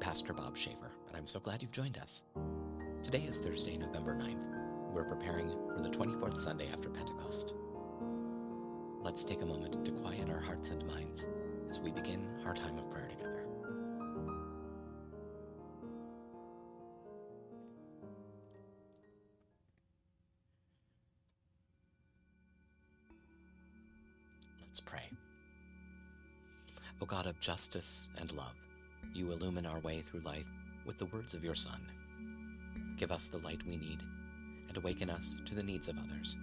Pastor Bob Schaefer, and I'm so glad you've joined us. Today is Thursday, November 9th. We're preparing for the 24th Sunday after Pentecost. Let's take a moment to quiet our hearts and minds as we begin our time of prayer together. Let's pray. O God of justice and love, you illumine our way through life with the words of your Son. Give us the light we need and awaken us to the needs of others.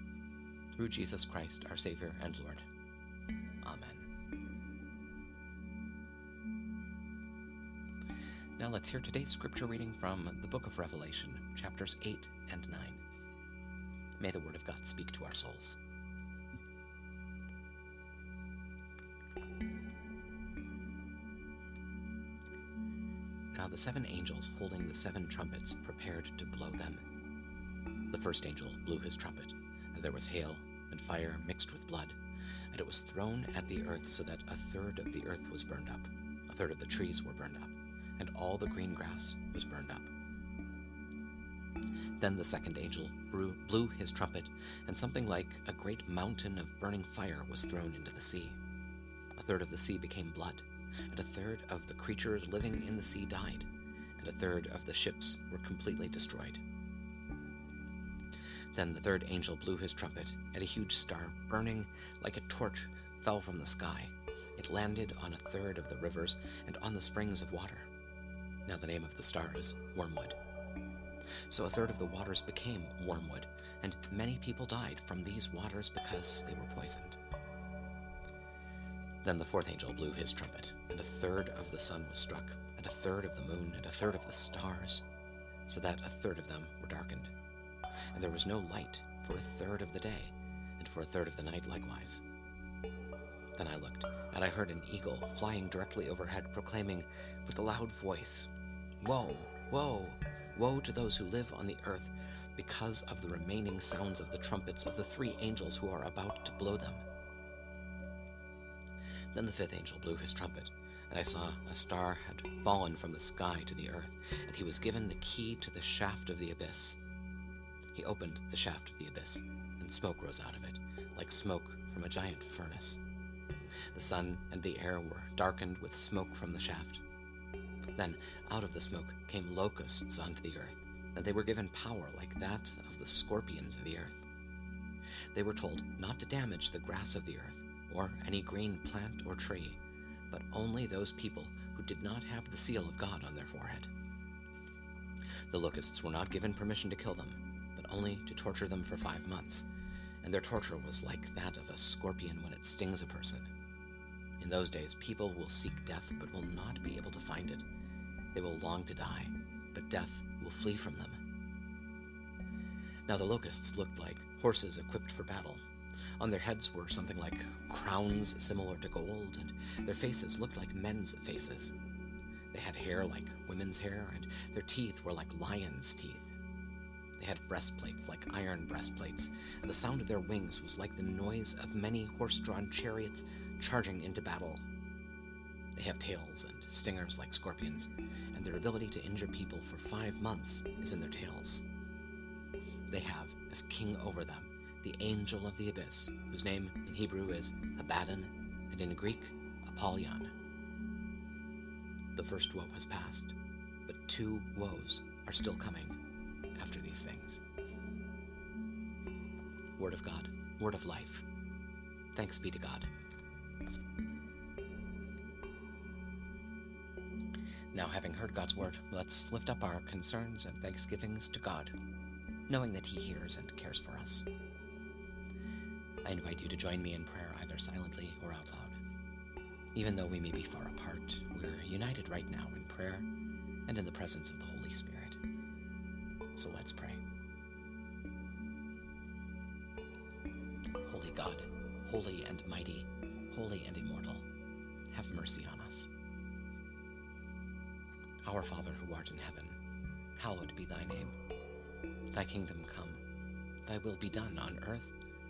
Through Jesus Christ, our Savior and Lord. Amen. Now let's hear today's scripture reading from the book of Revelation, chapters 8 and 9. May the Word of God speak to our souls. Now the seven angels holding the seven trumpets prepared to blow them. The first angel blew his trumpet, and there was hail and fire mixed with blood, and it was thrown at the earth so that a third of the earth was burned up, a third of the trees were burned up, and all the green grass was burned up. Then the second angel blew his trumpet, and something like a great mountain of burning fire was thrown into the sea. A third of the sea became blood and a third of the creatures living in the sea died, and a third of the ships were completely destroyed. Then the third angel blew his trumpet, and a huge star, burning like a torch, fell from the sky. It landed on a third of the rivers and on the springs of water. Now the name of the star is Wormwood. So a third of the waters became wormwood, and many people died from these waters because they were poisoned. Then the fourth angel blew his trumpet, and a third of the sun was struck, and a third of the moon, and a third of the stars, so that a third of them were darkened. And there was no light for a third of the day, and for a third of the night likewise. Then I looked, and I heard an eagle flying directly overhead, proclaiming with a loud voice, Woe, woe, woe to those who live on the earth, because of the remaining sounds of the trumpets of the three angels who are about to blow them. Then the fifth angel blew his trumpet, and I saw a star had fallen from the sky to the earth, and he was given the key to the shaft of the abyss. He opened the shaft of the abyss, and smoke rose out of it, like smoke from a giant furnace. The sun and the air were darkened with smoke from the shaft. Then out of the smoke came locusts onto the earth, and they were given power like that of the scorpions of the earth. They were told not to damage the grass of the earth or any green plant or tree, but only those people who did not have the seal of God on their forehead. The locusts were not given permission to kill them, but only to torture them for five months, and their torture was like that of a scorpion when it stings a person. In those days, people will seek death but will not be able to find it. They will long to die, but death will flee from them. Now the locusts looked like horses equipped for battle on their heads were something like crowns similar to gold, and their faces looked like men's faces. They had hair like women's hair, and their teeth were like lions' teeth. They had breastplates like iron breastplates, and the sound of their wings was like the noise of many horse drawn chariots charging into battle. They have tails and stingers like scorpions, and their ability to injure people for five months is in their tails. They have, as king over them, the angel of the abyss, whose name in Hebrew is Abaddon and in Greek, Apollyon. The first woe has passed, but two woes are still coming after these things. Word of God, word of life. Thanks be to God. Now, having heard God's word, let's lift up our concerns and thanksgivings to God, knowing that He hears and cares for us. I invite you to join me in prayer either silently or out loud. Even though we may be far apart, we're united right now in prayer and in the presence of the Holy Spirit. So let's pray. Holy God, holy and mighty, holy and immortal, have mercy on us. Our Father who art in heaven, hallowed be thy name. Thy kingdom come, thy will be done on earth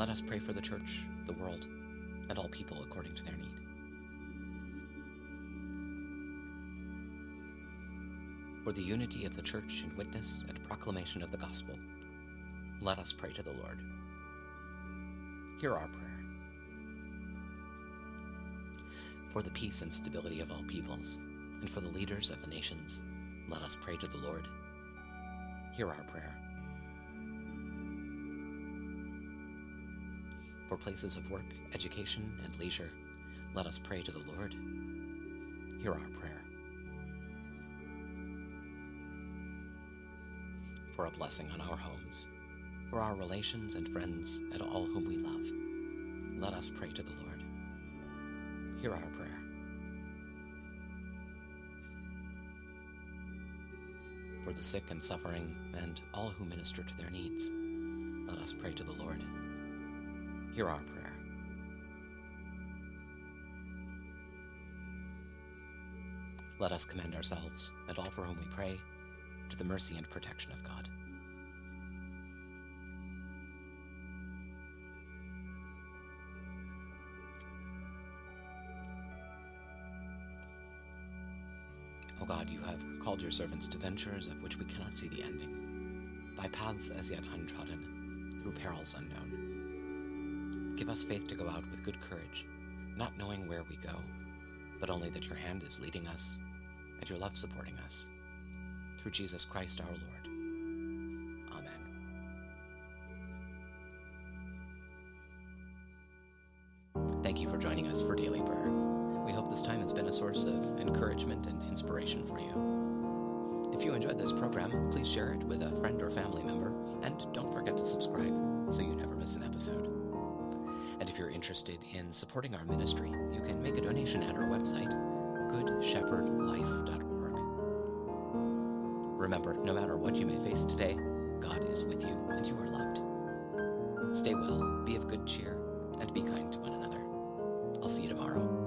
let us pray for the church, the world, and all people according to their need. For the unity of the church in witness and proclamation of the gospel, let us pray to the Lord. Hear our prayer. For the peace and stability of all peoples, and for the leaders of the nations, let us pray to the Lord. Hear our prayer. For places of work, education, and leisure, let us pray to the Lord. Hear our prayer. For a blessing on our homes, for our relations and friends, and all whom we love, let us pray to the Lord. Hear our prayer. For the sick and suffering, and all who minister to their needs, let us pray to the Lord. Hear our prayer. Let us commend ourselves, and all for whom we pray, to the mercy and protection of God. O God, you have called your servants to ventures of which we cannot see the ending, by paths as yet untrodden, through perils unknown. Give us faith to go out with good courage, not knowing where we go, but only that your hand is leading us and your love supporting us. Through Jesus Christ our Lord. Amen. Thank you for joining us for Daily Prayer. We hope this time has been a source of encouragement and inspiration for you. If you enjoyed this program, please share it with a friend or family member, and don't forget to subscribe so you never miss an episode. If you're interested in supporting our ministry, you can make a donation at our website, goodshepherdlife.org. Remember, no matter what you may face today, God is with you and you are loved. Stay well, be of good cheer, and be kind to one another. I'll see you tomorrow.